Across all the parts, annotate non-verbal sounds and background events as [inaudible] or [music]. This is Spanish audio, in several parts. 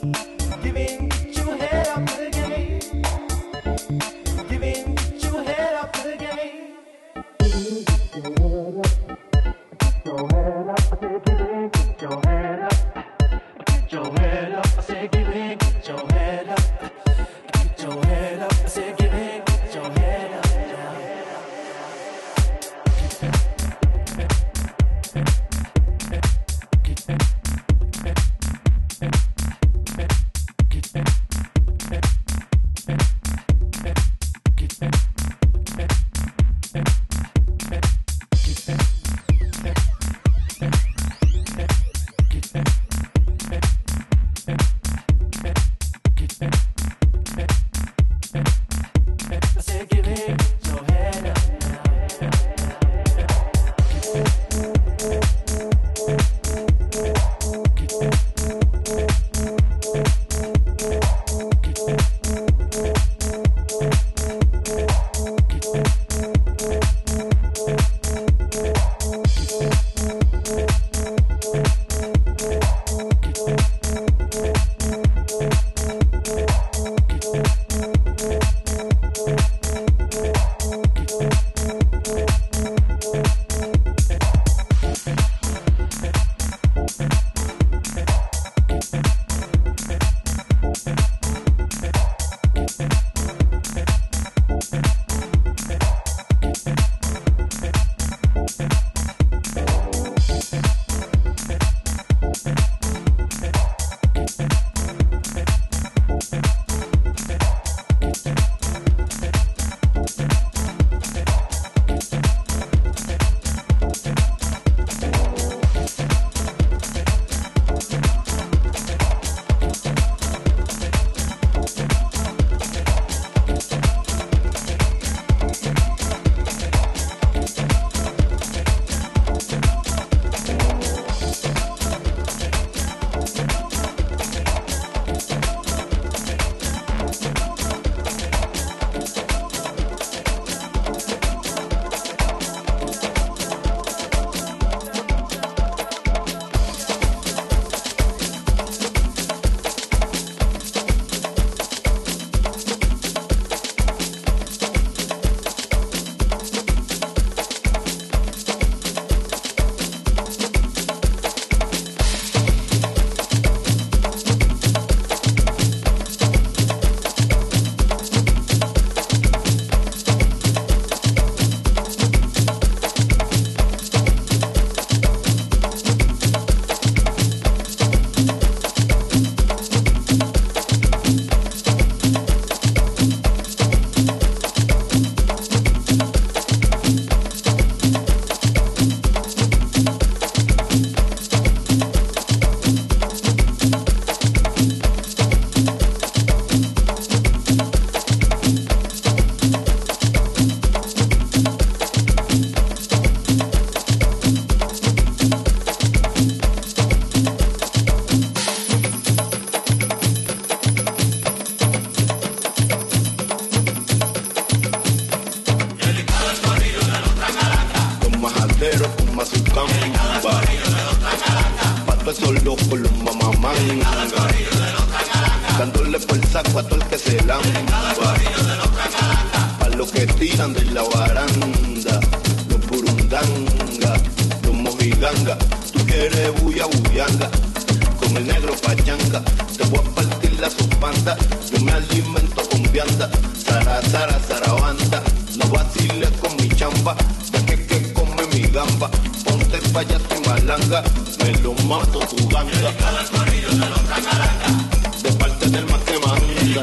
Bye. zarazara, zarabanda, no vacile con mi chamba, que que come mi gamba, ponte paya malanga, me lo mato tu ganga. De parte del más que manda,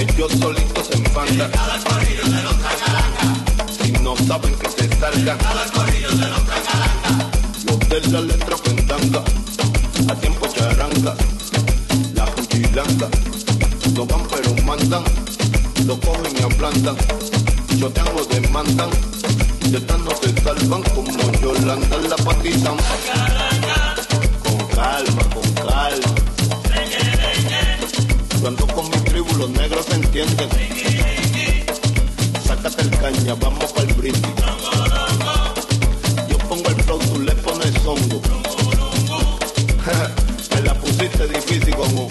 ellos solitos se enfantan, si no saben que se salgan, los de la letra lo cogen y ablandan, chotean lo demandan, de esta no se salvan como Yolanda la patizan. Con calma, con calma. Cuando con mi tribu los negros se entienden. Sácate el caña, vamos para el brindis. Yo pongo el flow, tú le pones hongo. [laughs] Me la pusiste difícil como...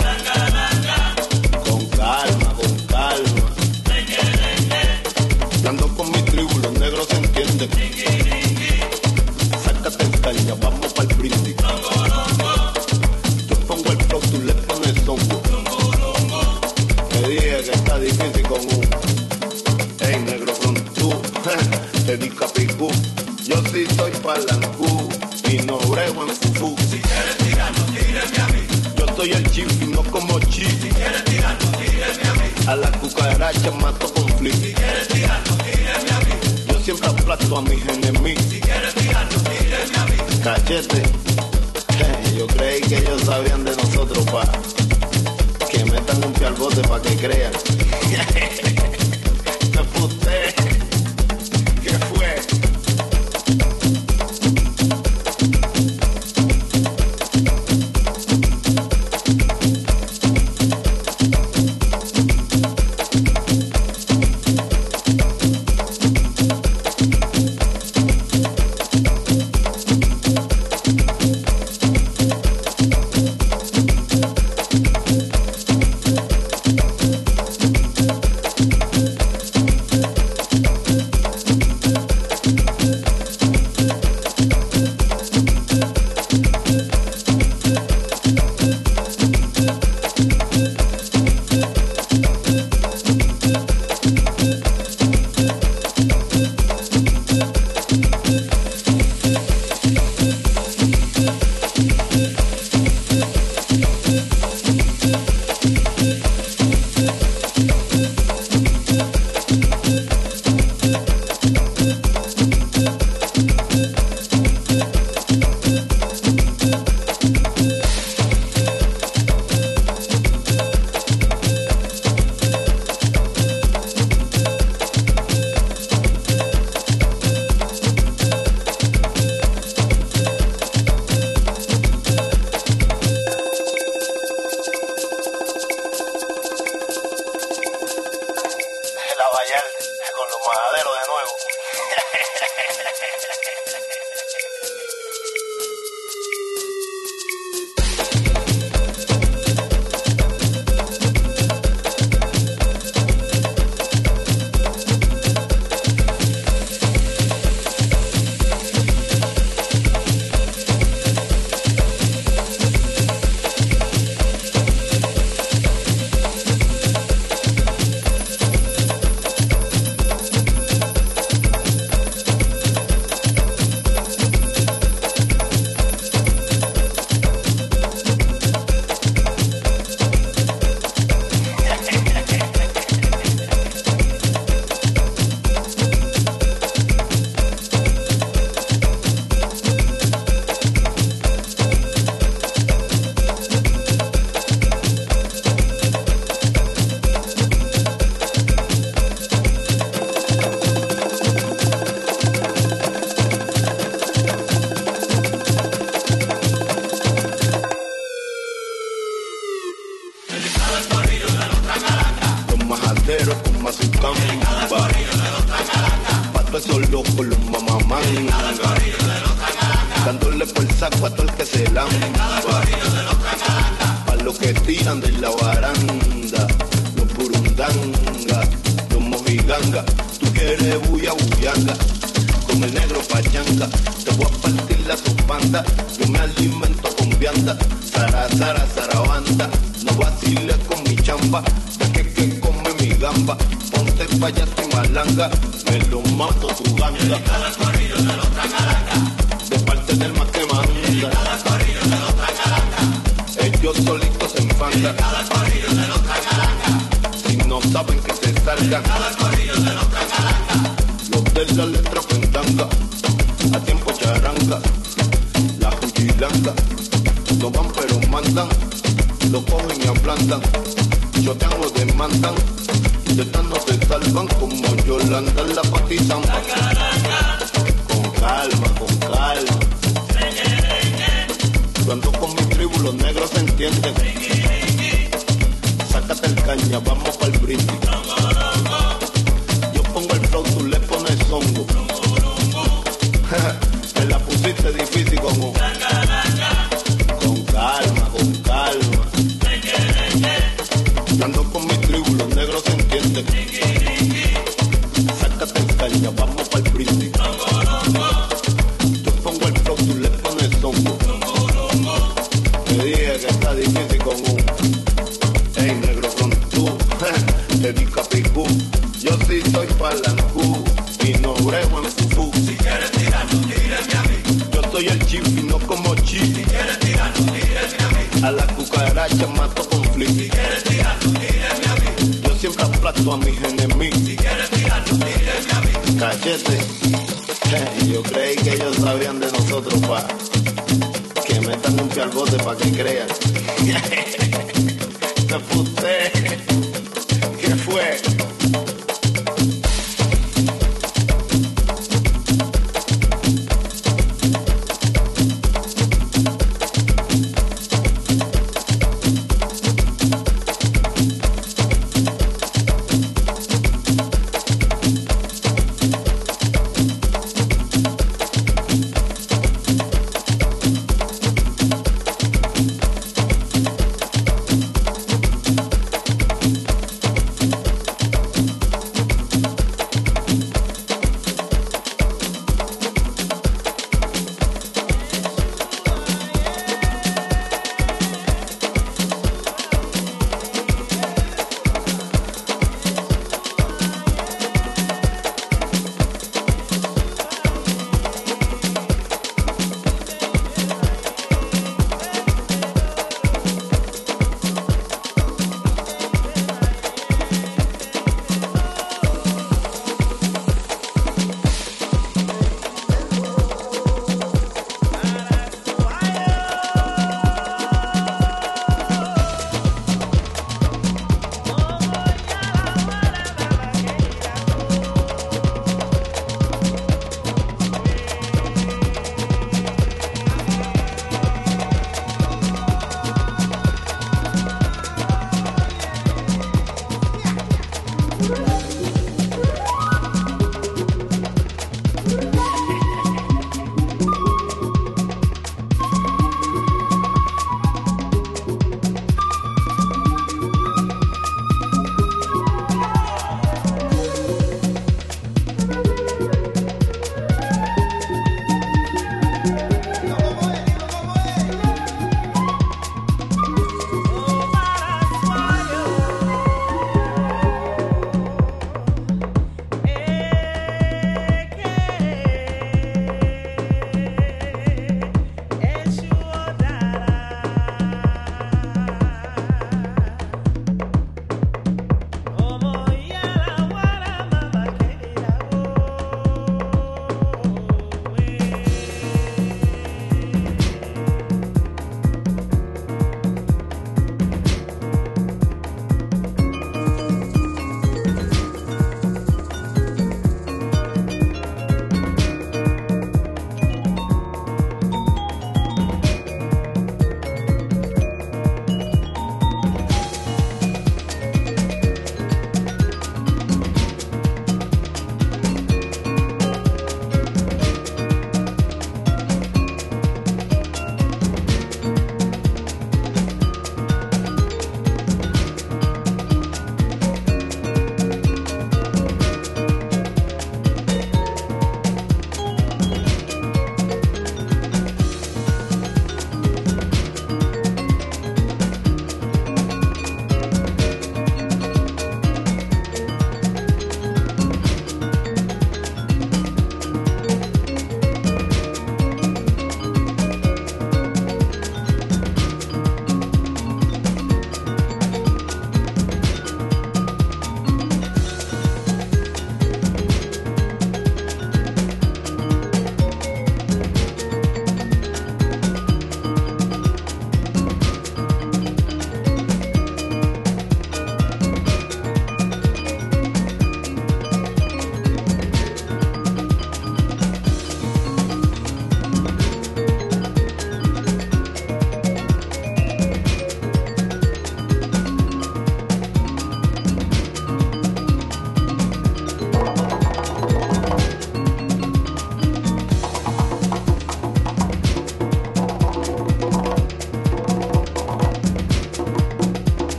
Yo creí que ellos sabrían de nosotros, pa. Que metan un bote pa' que crean. [laughs]